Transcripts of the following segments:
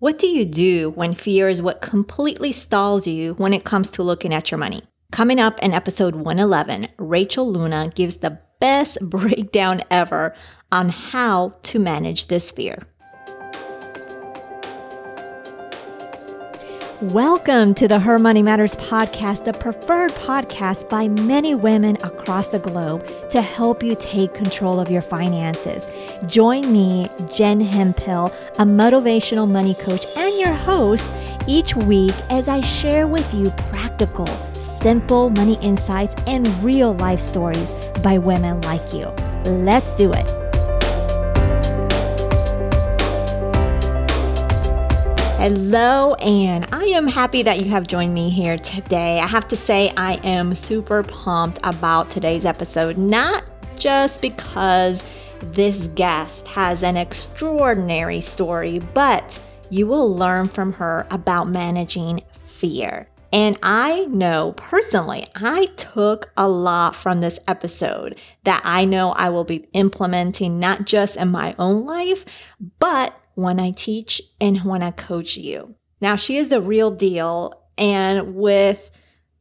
What do you do when fear is what completely stalls you when it comes to looking at your money? Coming up in episode 111, Rachel Luna gives the best breakdown ever on how to manage this fear. Welcome to the Her Money Matters podcast, the preferred podcast by many women across the globe to help you take control of your finances. Join me, Jen Hemphill, a motivational money coach and your host, each week as I share with you practical, simple money insights and real life stories by women like you. Let's do it. Hello, and I am happy that you have joined me here today. I have to say, I am super pumped about today's episode, not just because this guest has an extraordinary story, but you will learn from her about managing fear. And I know personally, I took a lot from this episode that I know I will be implementing not just in my own life, but when I teach and when I coach you. Now, she is the real deal. And with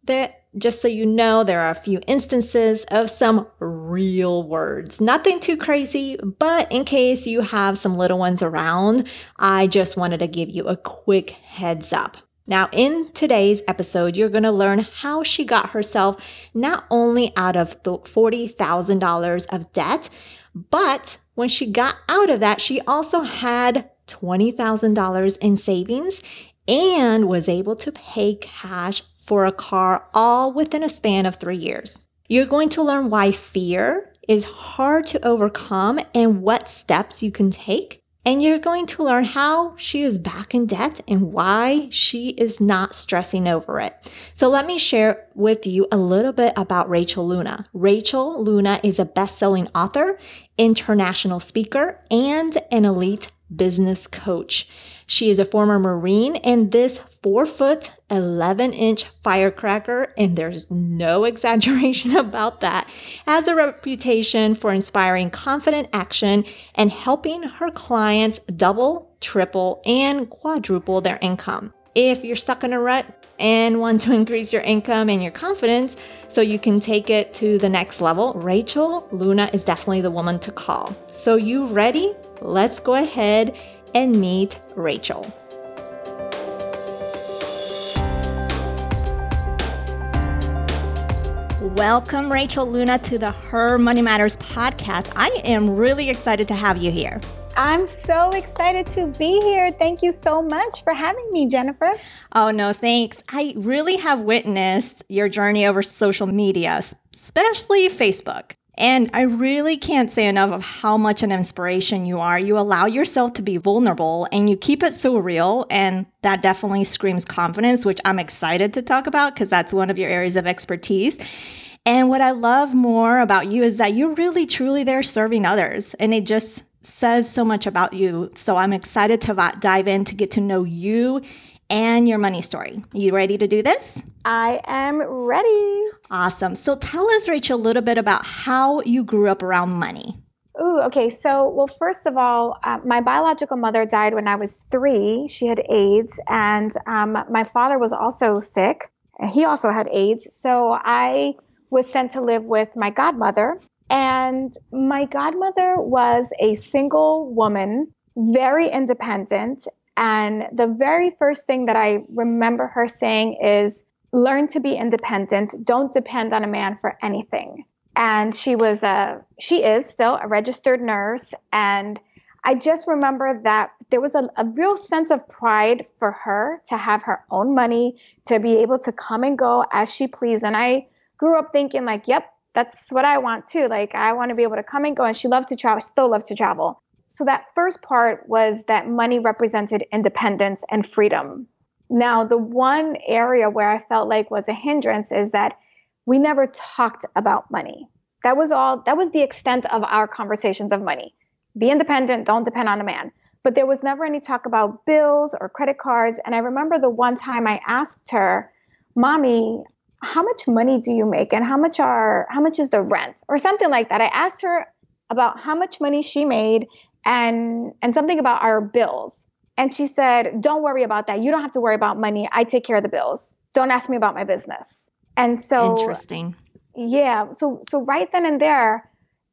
that, just so you know, there are a few instances of some real words. Nothing too crazy, but in case you have some little ones around, I just wanted to give you a quick heads up. Now, in today's episode, you're going to learn how she got herself not only out of $40,000 of debt, but when she got out of that, she also had $20,000 in savings and was able to pay cash for a car all within a span of three years. You're going to learn why fear is hard to overcome and what steps you can take. And you're going to learn how she is back in debt and why she is not stressing over it. So let me share with you a little bit about Rachel Luna. Rachel Luna is a best-selling author, international speaker, and an elite business coach. She is a former Marine, and this four foot, 11 inch firecracker, and there's no exaggeration about that, has a reputation for inspiring confident action and helping her clients double, triple, and quadruple their income. If you're stuck in a rut and want to increase your income and your confidence so you can take it to the next level, Rachel Luna is definitely the woman to call. So, you ready? let's go ahead and meet Rachel. Welcome, Rachel Luna, to the Her Money Matters podcast. I am really excited to have you here. I'm so excited to be here. Thank you so much for having me, Jennifer. Oh, no, thanks. I really have witnessed your journey over social media, especially Facebook. And I really can't say enough of how much an inspiration you are. You allow yourself to be vulnerable and you keep it so real. And that definitely screams confidence, which I'm excited to talk about because that's one of your areas of expertise. And what I love more about you is that you're really truly there serving others. And it just says so much about you. So I'm excited to dive in to get to know you and your money story. You ready to do this? I am ready. Awesome. So tell us, Rachel, a little bit about how you grew up around money. Ooh, okay. So, well, first of all, uh, my biological mother died when I was three. She had AIDS, and um, my father was also sick. He also had AIDS. So I was sent to live with my godmother. And my godmother was a single woman, very independent. And the very first thing that I remember her saying is, learn to be independent. Don't depend on a man for anything. And she was a, she is still a registered nurse. And I just remember that there was a, a real sense of pride for her to have her own money, to be able to come and go as she pleased. And I grew up thinking, like, yep, that's what I want too. Like, I want to be able to come and go. And she loved to travel, still loves to travel. So that first part was that money represented independence and freedom. Now, the one area where I felt like was a hindrance is that we never talked about money. That was all, that was the extent of our conversations of money. Be independent, don't depend on a man. But there was never any talk about bills or credit cards. And I remember the one time I asked her, Mommy, how much money do you make and how much are how much is the rent or something like that i asked her about how much money she made and and something about our bills And she said, Don't worry about that. You don't have to worry about money. I take care of the bills. Don't ask me about my business. And so interesting. Yeah. So so right then and there,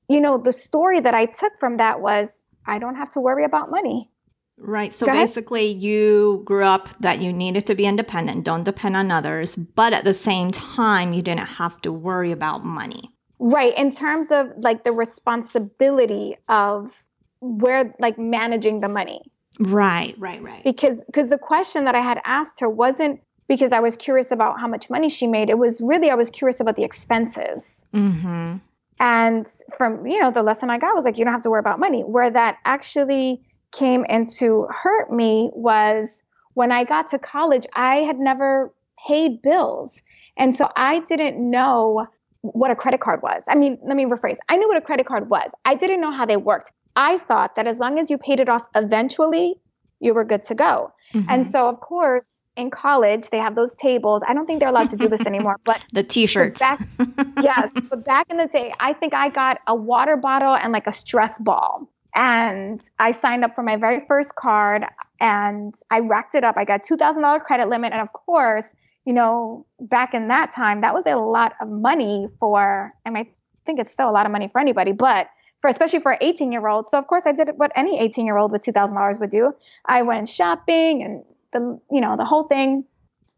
you know, the story that I took from that was I don't have to worry about money. Right. So basically, you grew up that you needed to be independent, don't depend on others, but at the same time, you didn't have to worry about money. Right. In terms of like the responsibility of where, like managing the money. Right, right, right. Because because the question that I had asked her wasn't because I was curious about how much money she made. It was really I was curious about the expenses. Mm-hmm. And from you know the lesson I got was like you don't have to worry about money. Where that actually came in to hurt me was when I got to college, I had never paid bills. And so I didn't know what a credit card was. I mean, let me rephrase. I knew what a credit card was. I didn't know how they worked. I thought that as long as you paid it off eventually, you were good to go. Mm-hmm. And so, of course, in college, they have those tables. I don't think they're allowed to do this anymore, but the t-shirts. Back, yes, but back in the day, I think I got a water bottle and like a stress ball. And I signed up for my very first card and I racked it up. I got $2,000 credit limit. And of course, you know, back in that time, that was a lot of money for, I mean, I think it's still a lot of money for anybody, but for especially for an 18 year old. So of course I did what any 18 year old with $2,000 would do. I went shopping and the, you know, the whole thing.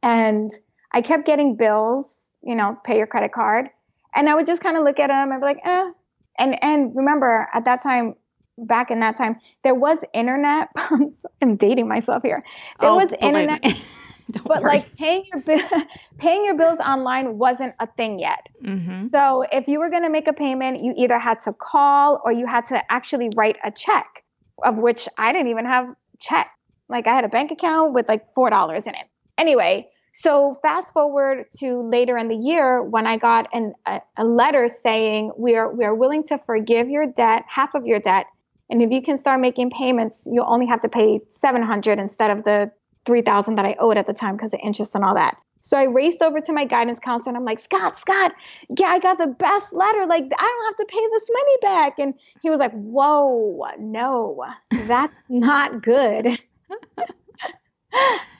And I kept getting bills, you know, pay your credit card. And I would just kind of look at them and be like, eh. And, and remember at that time, back in that time, there was internet. I'm dating myself here. There oh, was internet. but worry. like paying your paying your bills online wasn't a thing yet. Mm-hmm. So if you were going to make a payment, you either had to call or you had to actually write a check, of which I didn't even have check. Like I had a bank account with like four dollars in it. Anyway, so fast forward to later in the year when I got an, a, a letter saying we are we are willing to forgive your debt, half of your debt, and if you can start making payments, you'll only have to pay 700 instead of the 3000 that I owed at the time because of interest and all that. So I raced over to my guidance counselor and I'm like, Scott, Scott, yeah, I got the best letter. Like, I don't have to pay this money back. And he was like, Whoa, no, that's not good.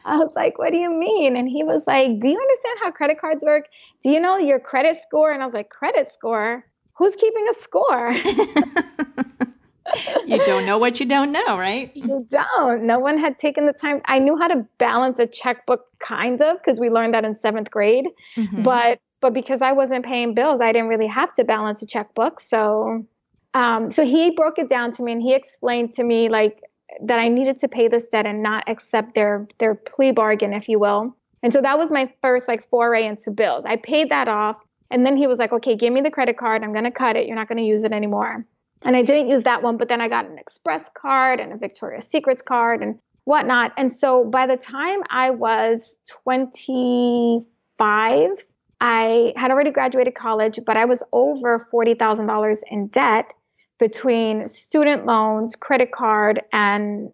I was like, What do you mean? And he was like, Do you understand how credit cards work? Do you know your credit score? And I was like, Credit score? Who's keeping a score? you don't know what you don't know, right? You don't. No one had taken the time. I knew how to balance a checkbook, kind of, because we learned that in seventh grade. Mm-hmm. But but because I wasn't paying bills, I didn't really have to balance a checkbook. So um, so he broke it down to me and he explained to me like that I needed to pay this debt and not accept their their plea bargain, if you will. And so that was my first like foray into bills. I paid that off. And then he was like, okay, give me the credit card. I'm going to cut it. You're not going to use it anymore. And I didn't use that one, but then I got an Express card and a Victoria's Secrets card and whatnot. And so by the time I was 25, I had already graduated college, but I was over $40,000 in debt between student loans, credit card, and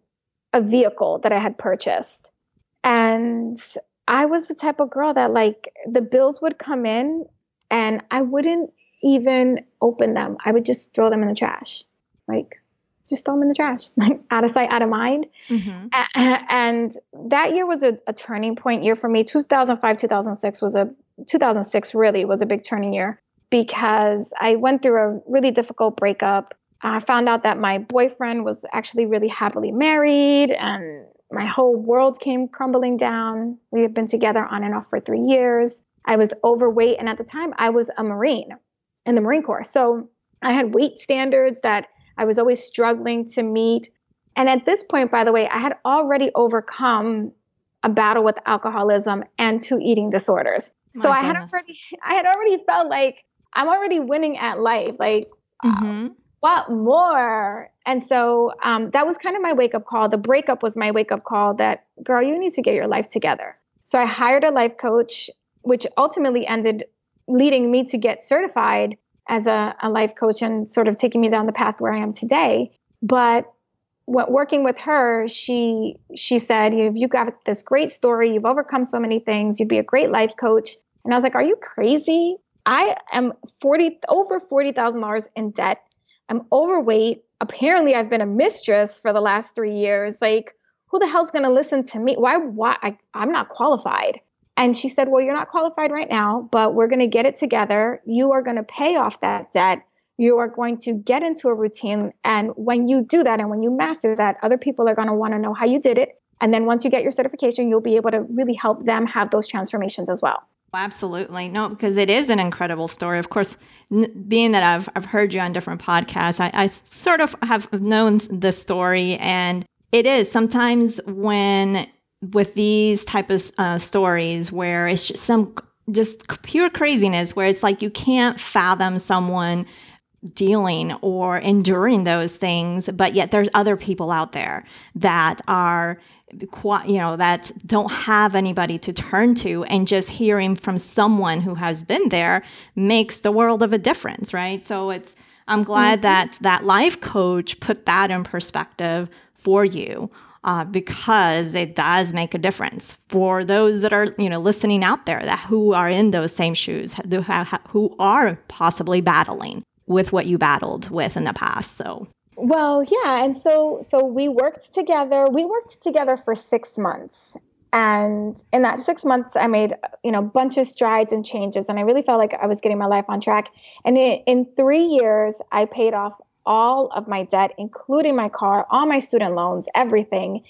a vehicle that I had purchased. And I was the type of girl that, like, the bills would come in and I wouldn't even open them. I would just throw them in the trash. Like, just throw them in the trash, like out of sight, out of mind. Mm-hmm. and that year was a, a, turning point year for me. 2005, 2006 was a 2006 really was a big turning year because I went through a really difficult breakup. I found out that my boyfriend was actually really happily married and my whole world came crumbling down. We had been together on and off for three years. I was overweight, and at the time, I was a Marine in the Marine Corps. So I had weight standards that I was always struggling to meet. And at this point, by the way, I had already overcome a battle with alcoholism and two eating disorders. My so I had already I had already felt like I'm already winning at life. Like mm-hmm. what more? And so um, that was kind of my wake up call. The breakup was my wake up call that girl, you need to get your life together. So I hired a life coach, which ultimately ended leading me to get certified as a, a life coach and sort of taking me down the path where I am today. But what, working with her, she she said, "You've you got this great story. You've overcome so many things. You'd be a great life coach." And I was like, "Are you crazy? I am forty over forty thousand dollars in debt. I'm overweight. Apparently, I've been a mistress for the last three years. Like, who the hell's going to listen to me? Why? Why? I, I'm not qualified. And she said, Well, you're not qualified right now, but we're going to get it together. You are going to pay off that debt. You are going to get into a routine. And when you do that and when you master that, other people are going to want to know how you did it. And then once you get your certification, you'll be able to really help them have those transformations as well. Absolutely. No, because it is an incredible story. Of course, n- being that I've, I've heard you on different podcasts, I, I sort of have known the story. And it is sometimes when with these type of uh, stories where it's just some just pure craziness where it's like you can't fathom someone dealing or enduring those things but yet there's other people out there that are you know that don't have anybody to turn to and just hearing from someone who has been there makes the world of a difference right so it's i'm glad mm-hmm. that that life coach put that in perspective for you uh, because it does make a difference for those that are you know listening out there that who are in those same shoes who, are possibly battling with what you battled with in the past so well, yeah, and so so we worked together. We worked together for 6 months. And in that 6 months I made, you know, a bunch of strides and changes and I really felt like I was getting my life on track. And in, in 3 years I paid off all of my debt, including my car, all my student loans, everything.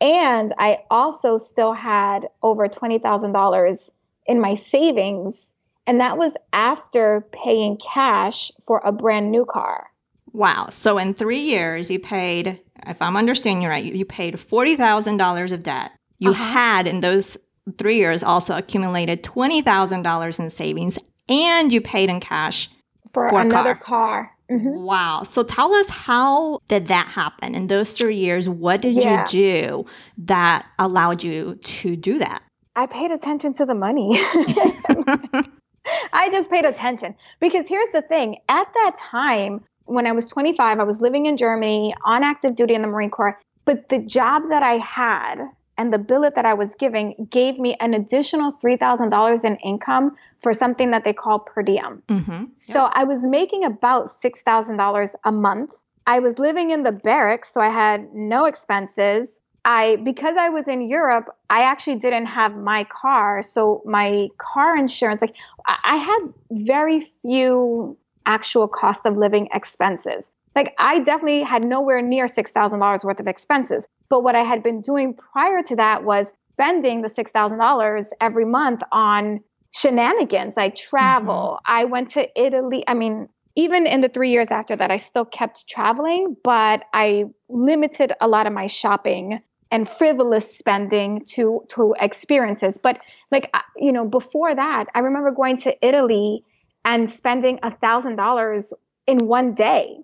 And I also still had over $20,000 in my savings. And that was after paying cash for a brand new car. Wow. So in three years, you paid, if I'm understanding you right, you, paid $40,000 of debt. You uh-huh. had in those three years also accumulated $20,000 in savings and you paid in cash for, for another car. car. Mm-hmm. Wow. So tell us how did that happen in those three years? What did yeah. you do that allowed you to do that? I paid attention to the money. I just paid attention because here's the thing at that time, when I was 25, I was living in Germany on active duty in the Marine Corps. But the job that I had and the billet that I was giving gave me an additional $3,000 in income for something that they call per diem. Mm-hmm. Yep. So I was making about $6,000 a month. I was living in the barracks, so I had no expenses. I because I was in Europe, I actually didn't have my car, so my car insurance like I had very few actual cost of living expenses. Like I definitely had nowhere near $6,000 worth of expenses. But what I had been doing prior to that was spending the $6,000 every month on shenanigans. I travel. Mm-hmm. I went to Italy. I mean, even in the three years after that, I still kept traveling, but I limited a lot of my shopping and frivolous spending to to experiences. But like you know, before that, I remember going to Italy and spending a thousand dollars in one day.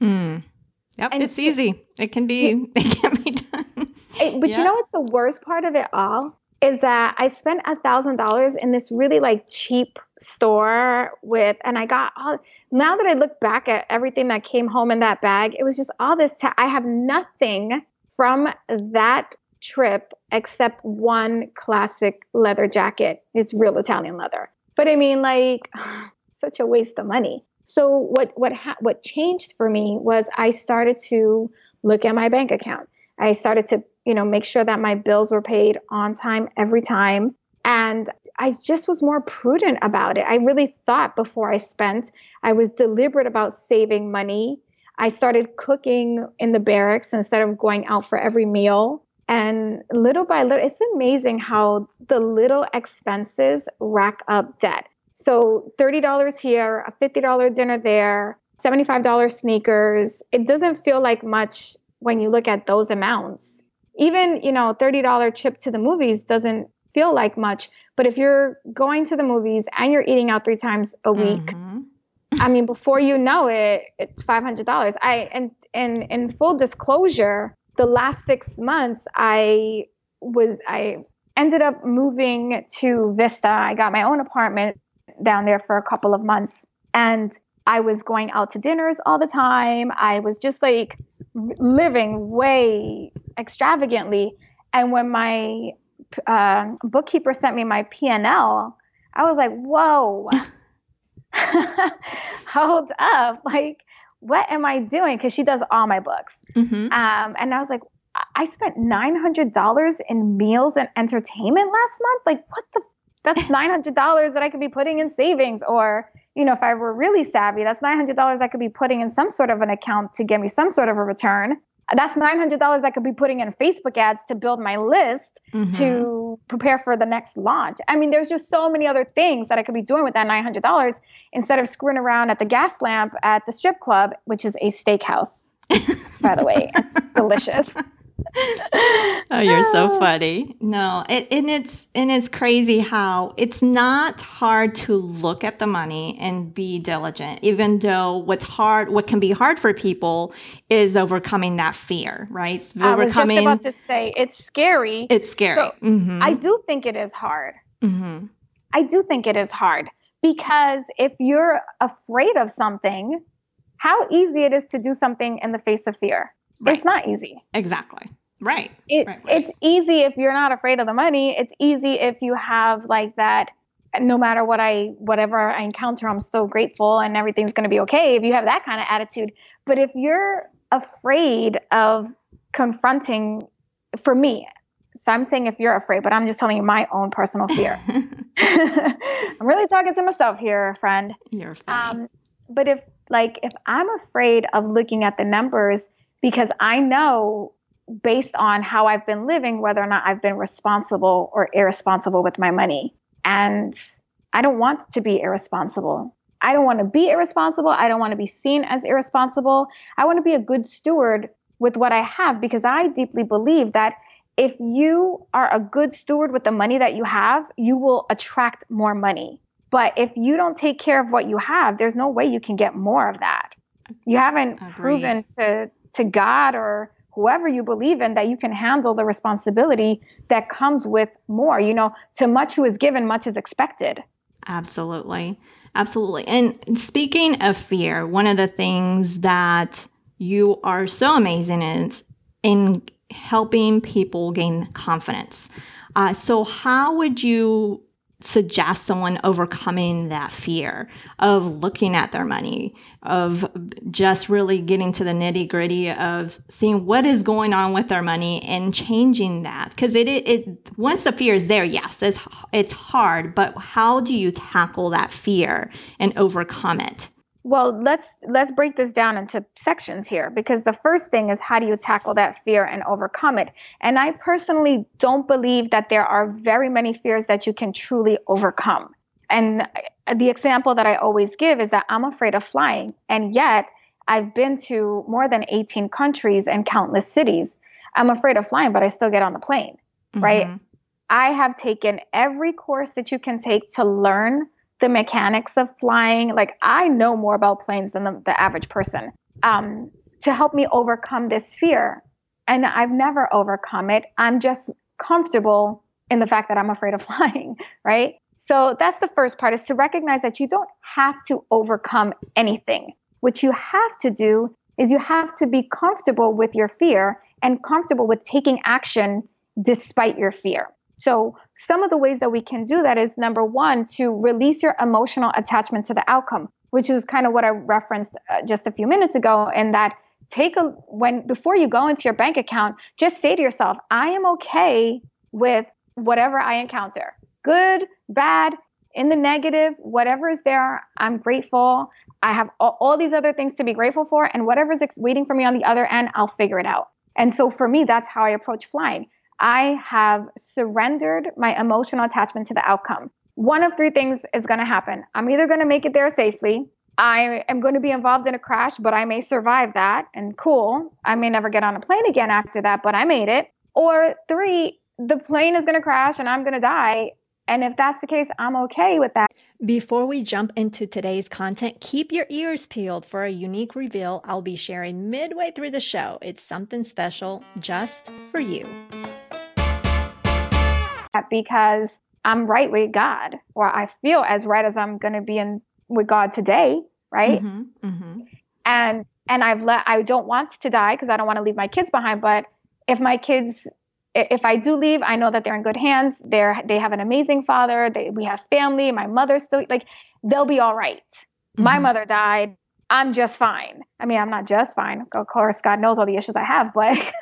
Mm. Yep, and it's easy. It can be. It can be done. It, but you know what's the worst part of it all is that I spent a thousand dollars in this really like cheap store with, and I got all. Now that I look back at everything that came home in that bag, it was just all this. Ta- I have nothing from that trip except one classic leather jacket. It's real Italian leather. But I mean, like, such a waste of money. So what what ha- what changed for me was I started to look at my bank account. I started to, you know, make sure that my bills were paid on time every time and I just was more prudent about it. I really thought before I spent. I was deliberate about saving money. I started cooking in the barracks instead of going out for every meal. And little by little, it's amazing how the little expenses rack up debt. So $30 here, a $50 dinner there, $75 sneakers. It doesn't feel like much when you look at those amounts. Even, you know, $30 trip to the movies doesn't feel like much. But if you're going to the movies and you're eating out three times a week, mm-hmm. I mean, before you know it, it's five hundred dollars. I and and in full disclosure, the last six months, I was I ended up moving to Vista. I got my own apartment down there for a couple of months. And I was going out to dinners all the time. I was just like living way extravagantly. And when my uh, bookkeeper sent me my P&L, I was like, whoa, hold up. Like, what am I doing? Because she does all my books. Mm-hmm. Um, and I was like, I spent $900 in meals and entertainment last month. Like, what the? That's $900 that I could be putting in savings. Or, you know, if I were really savvy, that's $900 I could be putting in some sort of an account to get me some sort of a return. That's $900 I could be putting in Facebook ads to build my list mm-hmm. to prepare for the next launch. I mean, there's just so many other things that I could be doing with that $900 instead of screwing around at the Gaslamp at the strip club, which is a steakhouse, by the way. It's delicious. oh, you're so funny. No, it, and it's and it's crazy how it's not hard to look at the money and be diligent, even though what's hard, what can be hard for people, is overcoming that fear, right? I overcoming, was just about to say it's scary. It's scary. So mm-hmm. I do think it is hard. Mm-hmm. I do think it is hard because if you're afraid of something, how easy it is to do something in the face of fear. Right. It's not easy. Exactly. Right. It, right, right. It's easy if you're not afraid of the money. It's easy if you have like that. No matter what I, whatever I encounter, I'm still grateful and everything's going to be okay. If you have that kind of attitude, but if you're afraid of confronting, for me, so I'm saying if you're afraid, but I'm just telling you my own personal fear. I'm really talking to myself here, friend. You're funny. Um, but if like if I'm afraid of looking at the numbers because I know based on how I've been living, whether or not I've been responsible or irresponsible with my money. And I don't want to be irresponsible. I don't want to be irresponsible. I don't want to be seen as irresponsible. I want to be a good steward with what I have because I deeply believe that if you are a good steward with the money that you have, you will attract more money. But if you don't take care of what you have, there's no way you can get more of that. You haven't Agreed. proven to to God or whoever you believe in that you can handle the responsibility that comes with more. You know, to much who is given, much is expected. Absolutely. Absolutely. And speaking of fear, one of the things that you are so amazing is in helping people gain confidence. Uh, so, how would you suggest someone overcoming that fear of looking at their money, of just really getting to the nitty gritty of seeing what is going on with their money and changing that. Because it, it, it, once the fear is there, yes, it's, it's hard, but how do you tackle that fear and overcome it? Well, let's let's break this down into sections here because the first thing is how do you tackle that fear and overcome it? And I personally don't believe that there are very many fears that you can truly overcome. And the example that I always give is that I'm afraid of flying, and yet I've been to more than 18 countries and countless cities. I'm afraid of flying, but I still get on the plane, mm-hmm. right? I have taken every course that you can take to learn the mechanics of flying. Like I know more about planes than the, the average person um, to help me overcome this fear. And I've never overcome it. I'm just comfortable in the fact that I'm afraid of flying, right? So that's the first part is to recognize that you don't have to overcome anything. What you have to do is you have to be comfortable with your fear and comfortable with taking action despite your fear. So, some of the ways that we can do that is number one, to release your emotional attachment to the outcome, which is kind of what I referenced uh, just a few minutes ago. And that take a, when, before you go into your bank account, just say to yourself, I am okay with whatever I encounter good, bad, in the negative, whatever is there, I'm grateful. I have all, all these other things to be grateful for, and whatever's waiting for me on the other end, I'll figure it out. And so for me, that's how I approach flying. I have surrendered my emotional attachment to the outcome. One of three things is going to happen. I'm either going to make it there safely. I am going to be involved in a crash, but I may survive that. And cool, I may never get on a plane again after that, but I made it. Or three, the plane is going to crash and I'm going to die. And if that's the case, I'm okay with that. Before we jump into today's content, keep your ears peeled for a unique reveal I'll be sharing midway through the show. It's something special just for you. Because I'm right with God, or I feel as right as I'm going to be in with God today, right? Mm-hmm, mm-hmm. And and I've let I don't want to die because I don't want to leave my kids behind. But if my kids if I do leave, I know that they're in good hands. They're they have an amazing father. They we have family. My mother's still like they'll be all right. mm-hmm. My mother died. I'm just fine. I mean, I'm not just fine. Of course, God knows all the issues I have, but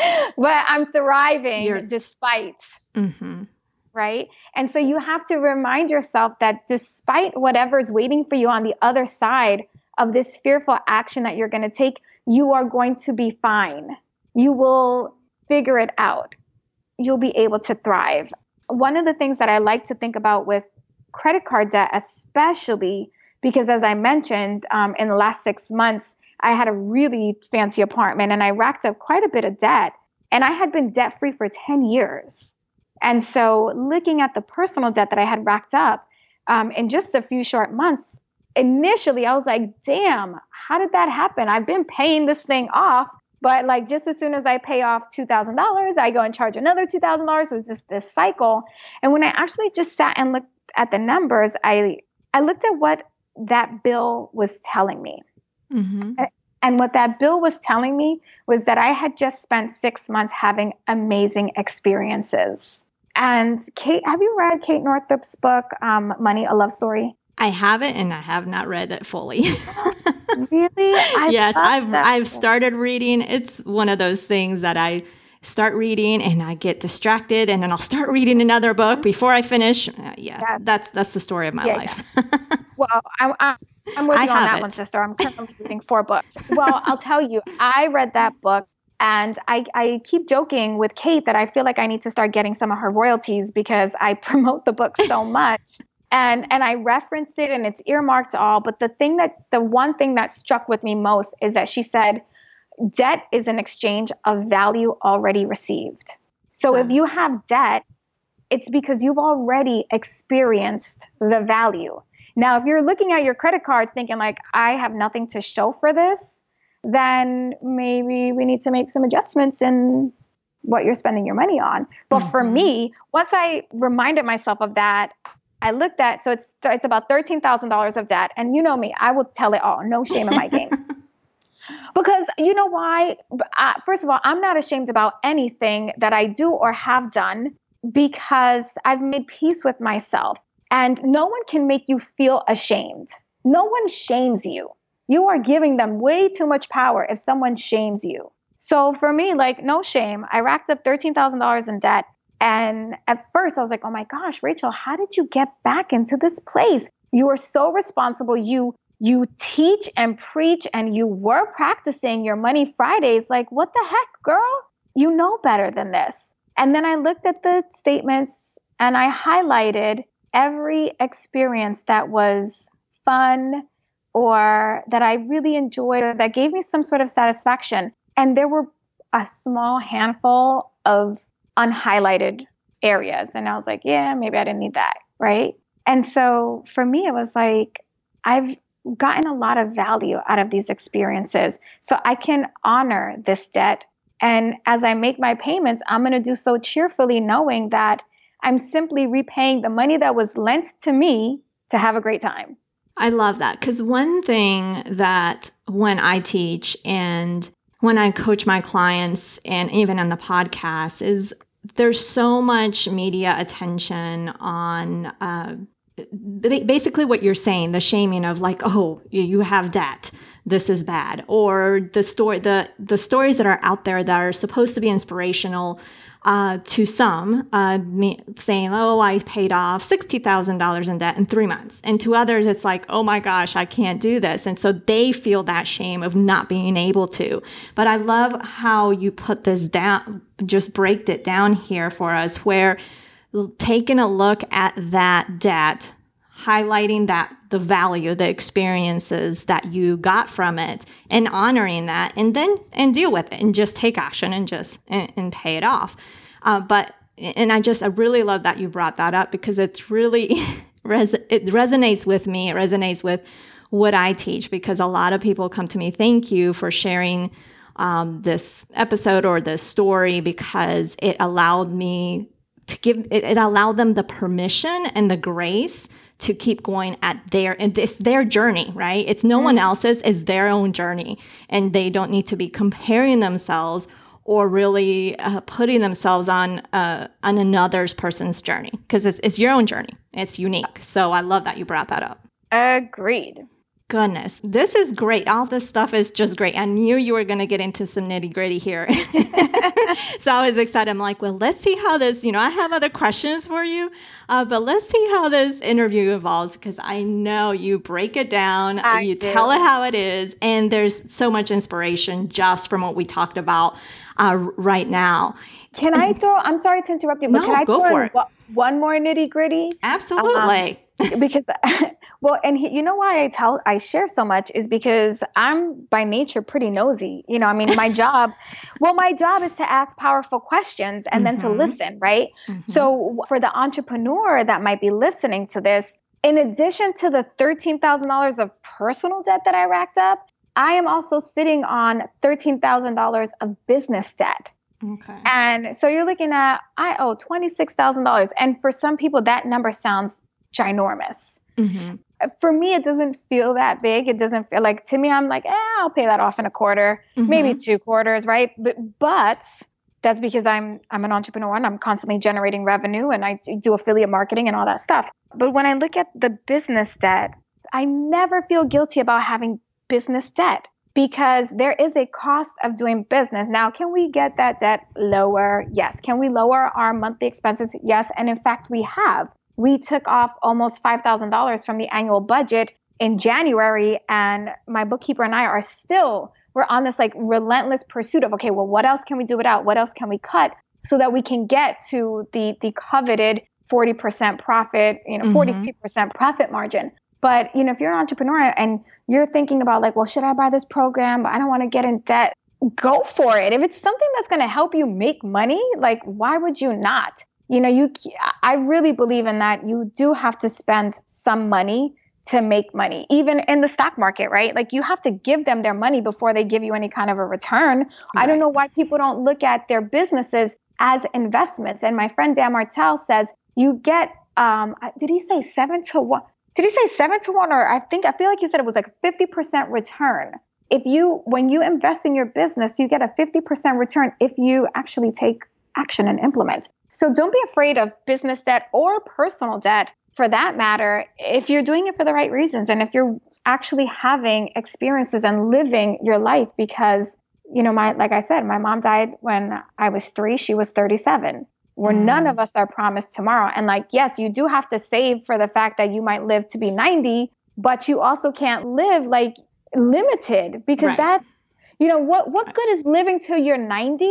but I'm thriving You're... despite. Mm-hmm. Right. And so you have to remind yourself that despite whatever's waiting for you on the other side of this fearful action that you're going to take, you are going to be fine. You will figure it out. You'll be able to thrive. One of the things that I like to think about with credit card debt, especially because as I mentioned, um, in the last six months, I had a really fancy apartment and I racked up quite a bit of debt. And I had been debt free for 10 years. And so, looking at the personal debt that I had racked up um, in just a few short months, initially I was like, damn, how did that happen? I've been paying this thing off. But like just as soon as I pay off two thousand dollars, I go and charge another two thousand dollars. So it's just this cycle. And when I actually just sat and looked at the numbers, I I looked at what that bill was telling me. Mm-hmm. And what that bill was telling me was that I had just spent six months having amazing experiences. And Kate, have you read Kate Northrup's book, um, Money, a Love Story? I haven't, and I have not read it fully. really? I yes, I've I've started reading. It's one of those things that I start reading and I get distracted, and then I'll start reading another book before I finish. Uh, yeah, that's that's the story of my yeah, life. Yeah. well, I, I, I'm with you on that it. one, sister. I'm currently reading four books. Well, I'll tell you, I read that book and I, I keep joking with Kate that I feel like I need to start getting some of her royalties because I promote the book so much. and and I referenced it and it's earmarked all. But the thing that the one thing that struck with me most is that she said, debt is an exchange of value already received. So if you have debt, it's because you've already experienced the value. Now, if you're looking at your credit cards thinking, like, I have nothing to show for this, then maybe we need to make some adjustments in what you're spending your money on. But mm-hmm. for me, once I reminded myself of that, I looked at so it's it's about thirteen thousand dollars of debt, and you know me, I will tell it all, no shame in my game. because you know why? Uh, first of all, I'm not ashamed about anything that I do or have done because I've made peace with myself. And no one can make you feel ashamed. No one shames you. You are giving them way too much power if someone shames you. So for me, like, no shame. I racked up $13,000 in debt. And at first, I was like, oh my gosh, Rachel, how did you get back into this place? You are so responsible. You you teach and preach and you were practicing your money Fridays. Like, what the heck, girl? You know better than this. And then I looked at the statements and I highlighted every experience that was fun or that I really enjoyed or that gave me some sort of satisfaction. And there were a small handful of unhighlighted areas. And I was like, yeah, maybe I didn't need that. Right. And so for me, it was like, I've gotten a lot of value out of these experiences. So I can honor this debt. And as I make my payments, I'm going to do so cheerfully, knowing that I'm simply repaying the money that was lent to me to have a great time. I love that because one thing that when I teach and when I coach my clients and even on the podcast is there's so much media attention on uh, basically what you're saying the shaming of like oh you have debt this is bad or the story the the stories that are out there that are supposed to be inspirational uh, to some, uh, me saying, "Oh, I paid off sixty thousand dollars in debt in three months," and to others, it's like, "Oh my gosh, I can't do this," and so they feel that shame of not being able to. But I love how you put this down, just break it down here for us, where taking a look at that debt highlighting that the value the experiences that you got from it and honoring that and then and deal with it and just take action and just and, and pay it off. Uh, but and i just i really love that you brought that up because it's really res- it resonates with me it resonates with what i teach because a lot of people come to me thank you for sharing um, this episode or this story because it allowed me to give it, it allowed them the permission and the grace to keep going at their and this their journey right? It's no mm. one else's it's their own journey. And they don't need to be comparing themselves or really uh, putting themselves on uh, on another person's journey because it's, it's your own journey. It's unique. So i love that you brought that up. Agreed goodness, this is great. All this stuff is just great. I knew you were going to get into some nitty gritty here. so I was excited. I'm like, well, let's see how this, you know, I have other questions for you, uh, but let's see how this interview evolves because I know you break it down, I you do. tell it how it is, and there's so much inspiration just from what we talked about uh, right now. Can I throw? I'm sorry to interrupt you, but no, can I go throw for it. one more nitty gritty? Absolutely. Um, because well, and he, you know why I tell I share so much is because I'm by nature pretty nosy. You know, I mean, my job, well, my job is to ask powerful questions and mm-hmm. then to mm-hmm. listen, right? Mm-hmm. So for the entrepreneur that might be listening to this, in addition to the $13,000 of personal debt that I racked up, I am also sitting on $13,000 of business debt. Okay. And so you're looking at, I owe $26,000. And for some people, that number sounds ginormous. Mm-hmm. For me, it doesn't feel that big. It doesn't feel like, to me, I'm like, eh, I'll pay that off in a quarter, mm-hmm. maybe two quarters, right? But, but that's because I'm I'm an entrepreneur and I'm constantly generating revenue and I do affiliate marketing and all that stuff. But when I look at the business debt, I never feel guilty about having business debt because there is a cost of doing business. Now, can we get that debt lower? Yes. Can we lower our monthly expenses? Yes. And in fact, we have. We took off almost $5,000 from the annual budget in January, and my bookkeeper and I are still, we're on this like relentless pursuit of, okay, well, what else can we do without? What else can we cut so that we can get to the, the coveted 40% profit, you know, mm-hmm. 40% profit margin. But you know, if you're an entrepreneur and you're thinking about like, well, should I buy this program? I don't want to get in debt. Go for it. If it's something that's going to help you make money, like why would you not? You know, you I really believe in that. You do have to spend some money to make money, even in the stock market, right? Like you have to give them their money before they give you any kind of a return. Right. I don't know why people don't look at their businesses as investments. And my friend Dan Martell says you get um, did he say seven to one? did he say seven to one or I think I feel like he said it was like 50% return. If you when you invest in your business, you get a 50% return if you actually take action and implement. So don't be afraid of business debt or personal debt for that matter if you're doing it for the right reasons and if you're actually having experiences and living your life because you know my like I said my mom died when I was 3 she was 37 where mm. none of us are promised tomorrow. And like, yes, you do have to save for the fact that you might live to be 90, but you also can't live like limited because right. that's, you know, what, what good is living till you're 90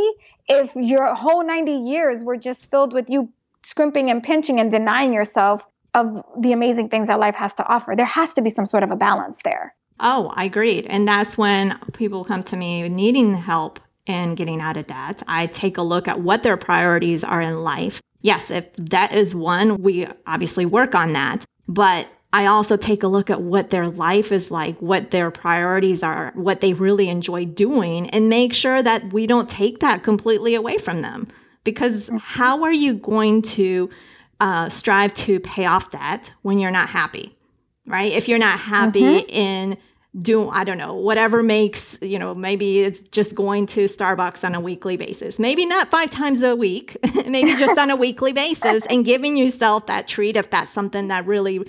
if your whole 90 years were just filled with you scrimping and pinching and denying yourself of the amazing things that life has to offer? There has to be some sort of a balance there. Oh, I agreed. And that's when people come to me needing help and getting out of debt. I take a look at what their priorities are in life. Yes, if debt is one, we obviously work on that. But I also take a look at what their life is like, what their priorities are, what they really enjoy doing, and make sure that we don't take that completely away from them. Because how are you going to uh, strive to pay off debt when you're not happy, right? If you're not happy mm-hmm. in do I don't know, whatever makes, you know, maybe it's just going to Starbucks on a weekly basis. Maybe not five times a week, maybe just on a weekly basis and giving yourself that treat if that's something that really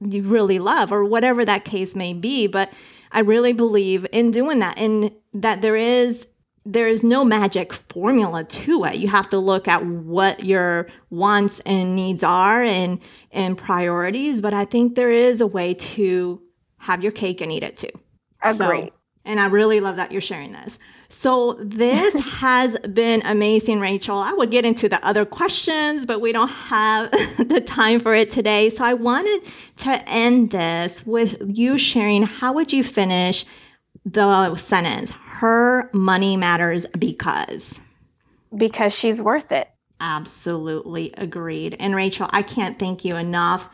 you really love or whatever that case may be, but I really believe in doing that and that there is there is no magic formula to it. You have to look at what your wants and needs are and and priorities, but I think there is a way to have your cake and eat it too. Agree. So, and I really love that you're sharing this. So this has been amazing, Rachel. I would get into the other questions, but we don't have the time for it today. So I wanted to end this with you sharing how would you finish the sentence? Her money matters because because she's worth it. Absolutely agreed. And Rachel, I can't thank you enough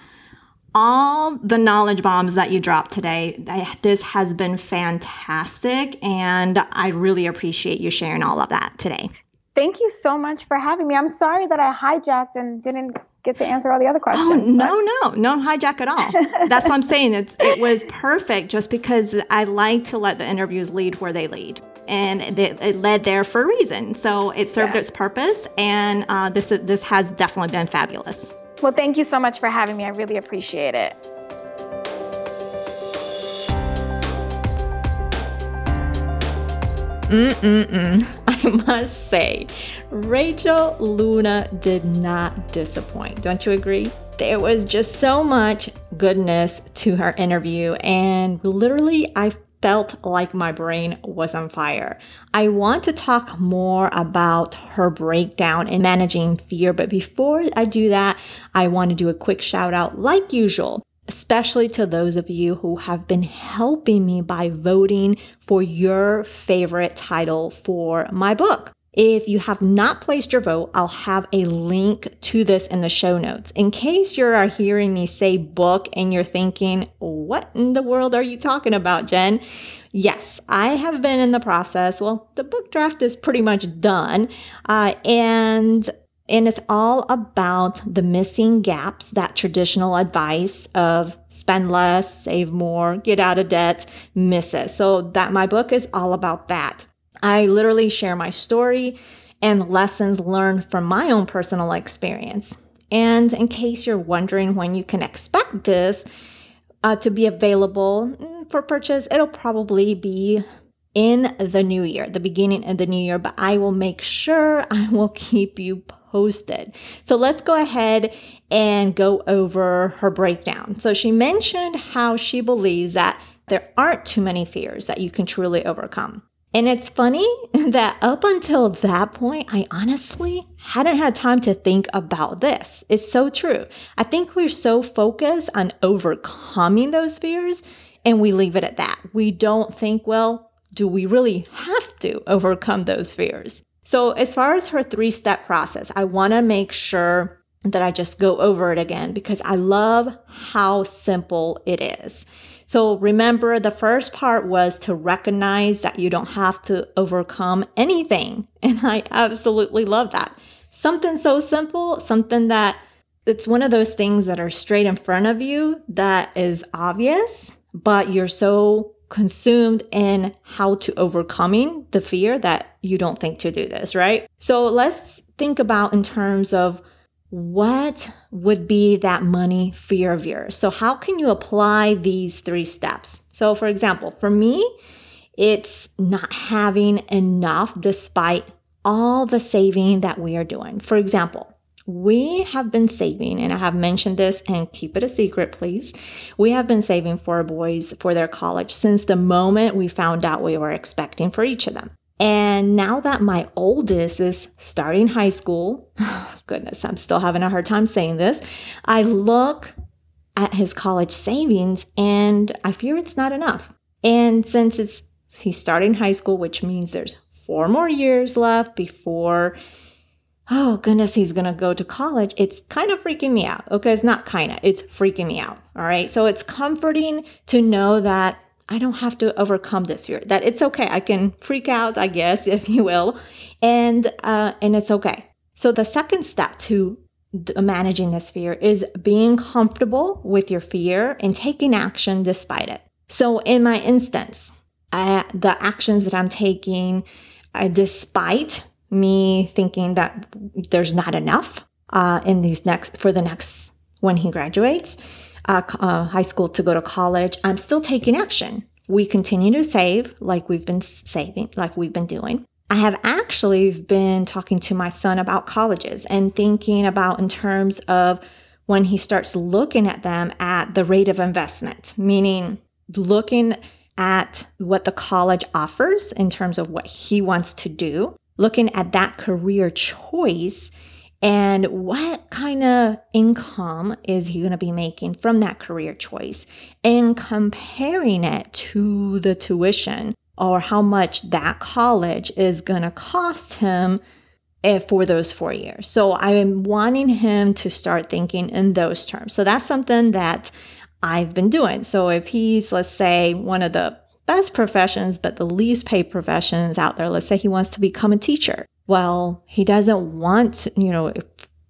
all the knowledge bombs that you dropped today. This has been fantastic, and I really appreciate you sharing all of that today. Thank you so much for having me. I'm sorry that I hijacked and didn't get to answer all the other oh, questions. Oh, no, no, no hijack at all. That's what I'm saying. It's it was perfect just because I like to let the interviews lead where they lead. And it, it led there for a reason. So it served yeah. its purpose, and uh, this this has definitely been fabulous. Well, thank you so much for having me. I really appreciate it. Mm-mm-mm. I must say, Rachel Luna did not disappoint. Don't you agree? There was just so much goodness to her interview, and literally, I felt like my brain was on fire. I want to talk more about her breakdown in managing fear, but before I do that, I want to do a quick shout out, like usual, especially to those of you who have been helping me by voting for your favorite title for my book. If you have not placed your vote, I'll have a link to this in the show notes. In case you're hearing me say book and you're thinking, what in the world are you talking about, Jen? Yes, I have been in the process. Well, the book draft is pretty much done. Uh, and and it's all about the missing gaps that traditional advice of spend less, save more, get out of debt misses. So that my book is all about that. I literally share my story and lessons learned from my own personal experience. And in case you're wondering when you can expect this uh, to be available mm, for purchase, it'll probably be in the new year, the beginning of the new year, but I will make sure I will keep you posted. So let's go ahead and go over her breakdown. So she mentioned how she believes that there aren't too many fears that you can truly overcome. And it's funny that up until that point, I honestly hadn't had time to think about this. It's so true. I think we're so focused on overcoming those fears and we leave it at that. We don't think, well, do we really have to overcome those fears? So, as far as her three step process, I want to make sure that I just go over it again because I love how simple it is. So remember, the first part was to recognize that you don't have to overcome anything. And I absolutely love that. Something so simple, something that it's one of those things that are straight in front of you that is obvious, but you're so consumed in how to overcoming the fear that you don't think to do this, right? So let's think about in terms of what would be that money fear of yours? So, how can you apply these three steps? So, for example, for me, it's not having enough despite all the saving that we are doing. For example, we have been saving, and I have mentioned this and keep it a secret, please. We have been saving for our boys for their college since the moment we found out we were expecting for each of them. And now that my oldest is starting high school, goodness, I'm still having a hard time saying this. I look at his college savings and I fear it's not enough. And since it's he's starting high school, which means there's four more years left before oh goodness, he's gonna go to college, it's kind of freaking me out. Okay, it's not kind of, it's freaking me out. All right. So it's comforting to know that I don't have to overcome this fear. That it's okay. I can freak out, I guess, if you will, and uh, and it's okay. So the second step to managing this fear is being comfortable with your fear and taking action despite it. So in my instance, I, the actions that I'm taking, uh, despite me thinking that there's not enough uh, in these next for the next when he graduates, uh, uh, high school to go to college, I'm still taking action. We continue to save like we've been saving, like we've been doing. I have actually been talking to my son about colleges and thinking about in terms of when he starts looking at them at the rate of investment, meaning looking at what the college offers in terms of what he wants to do, looking at that career choice and what kind of income is he going to be making from that career choice and comparing it to the tuition or how much that college is going to cost him eh, for those four years. So I'm wanting him to start thinking in those terms. So that's something that I've been doing. So if he's, let's say, one of the best professions, but the least paid professions out there, let's say he wants to become a teacher well, he doesn't want, you know,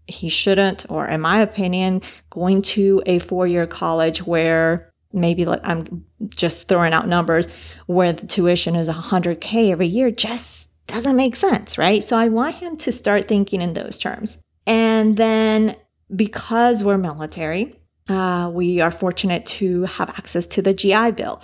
he shouldn't, or in my opinion, going to a four year college where maybe like I'm just throwing out numbers where the tuition is 100K every year just doesn't make sense, right? So I want him to start thinking in those terms. And then because we're military, uh, we are fortunate to have access to the GI Bill.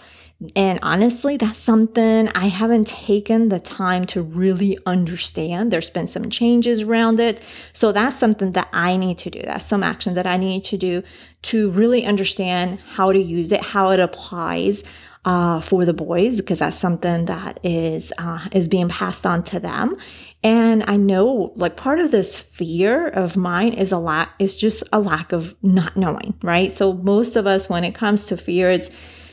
And honestly, that's something I haven't taken the time to really understand. There's been some changes around it. So that's something that I need to do. That's some action that I need to do to really understand how to use it, how it applies. Uh, for the boys, because that's something that is uh, is being passed on to them, and I know like part of this fear of mine is a lot is just a lack of not knowing, right? So most of us, when it comes to fear, it's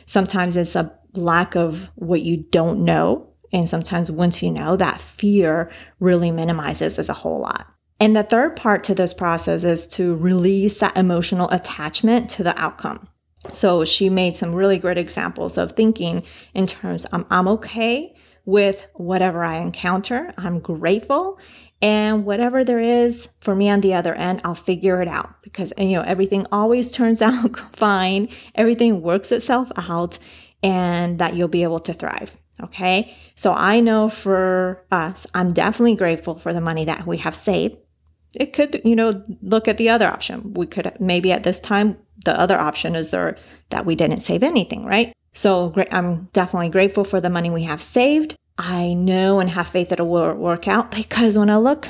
sometimes it's a lack of what you don't know. And sometimes once you know, that fear really minimizes as a whole lot. And the third part to this process is to release that emotional attachment to the outcome. So she made some really great examples of thinking in terms I'm, I'm okay with whatever I encounter. I'm grateful. And whatever there is for me on the other end, I'll figure it out because, you know, everything always turns out fine. Everything works itself out and that you'll be able to thrive. Okay. So I know for us, I'm definitely grateful for the money that we have saved. It could, you know, look at the other option. We could maybe at this time, the other option is there that we didn't save anything, right? So I'm definitely grateful for the money we have saved. I know and have faith that it will work out because when I look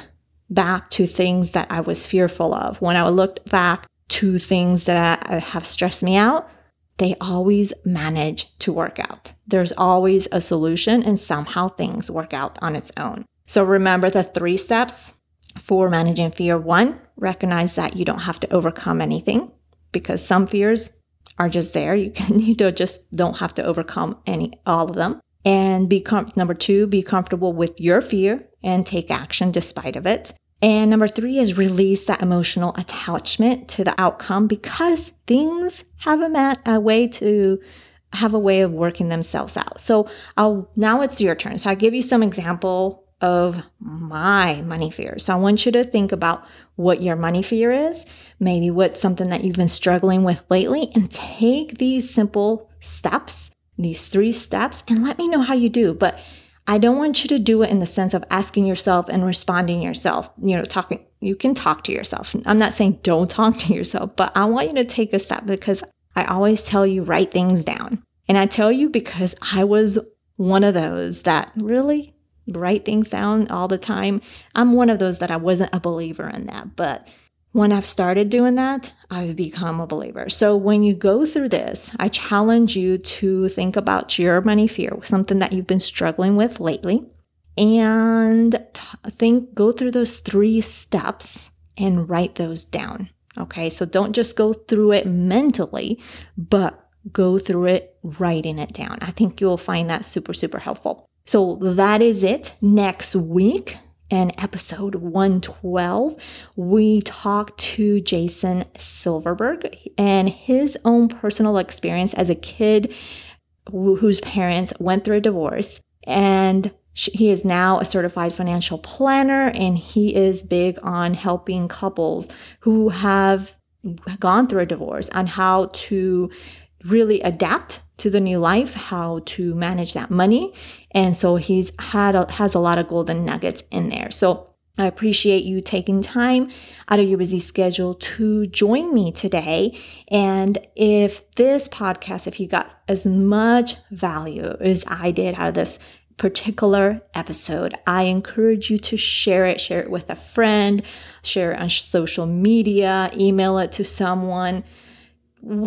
back to things that I was fearful of, when I looked back to things that have stressed me out, they always manage to work out. There's always a solution and somehow things work out on its own. So remember the three steps for managing fear. One, recognize that you don't have to overcome anything because some fears are just there. You can you don't just don't have to overcome any all of them. And be com- number two, be comfortable with your fear and take action despite of it. And number three is release that emotional attachment to the outcome because things have a, a way to have a way of working themselves out. So I'll now it's your turn. So I'll give you some example of my money fear. So I want you to think about what your money fear is, maybe what's something that you've been struggling with lately, and take these simple steps, these three steps, and let me know how you do. But I don't want you to do it in the sense of asking yourself and responding yourself, you know, talking. You can talk to yourself. I'm not saying don't talk to yourself, but I want you to take a step because I always tell you write things down. And I tell you because I was one of those that really write things down all the time. I'm one of those that I wasn't a believer in that, but when I've started doing that, I've become a believer. So when you go through this, I challenge you to think about your money fear, something that you've been struggling with lately, and think, go through those three steps and write those down. Okay. So don't just go through it mentally, but go through it writing it down. I think you'll find that super, super helpful. So that is it. Next week, in episode 112, we talked to Jason Silverberg and his own personal experience as a kid whose parents went through a divorce. And he is now a certified financial planner and he is big on helping couples who have gone through a divorce on how to really adapt to the new life, how to manage that money. And so he's had a, has a lot of golden nuggets in there. So I appreciate you taking time out of your busy schedule to join me today. And if this podcast, if you got as much value as I did out of this particular episode, I encourage you to share it, share it with a friend, share it on social media, email it to someone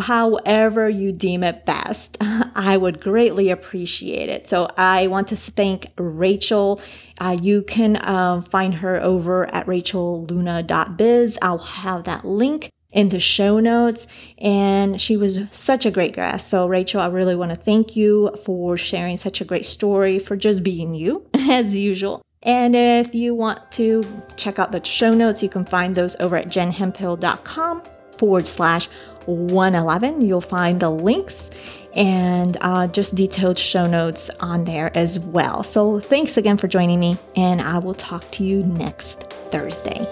however you deem it best. I would greatly appreciate it. So I want to thank Rachel. Uh, you can uh, find her over at rachelluna.biz. I'll have that link in the show notes. And she was such a great guest. So, Rachel, I really want to thank you for sharing such a great story, for just being you, as usual. And if you want to check out the show notes, you can find those over at jenhemphill.com forward slash 111. You'll find the links and uh, just detailed show notes on there as well. So thanks again for joining me, and I will talk to you next Thursday.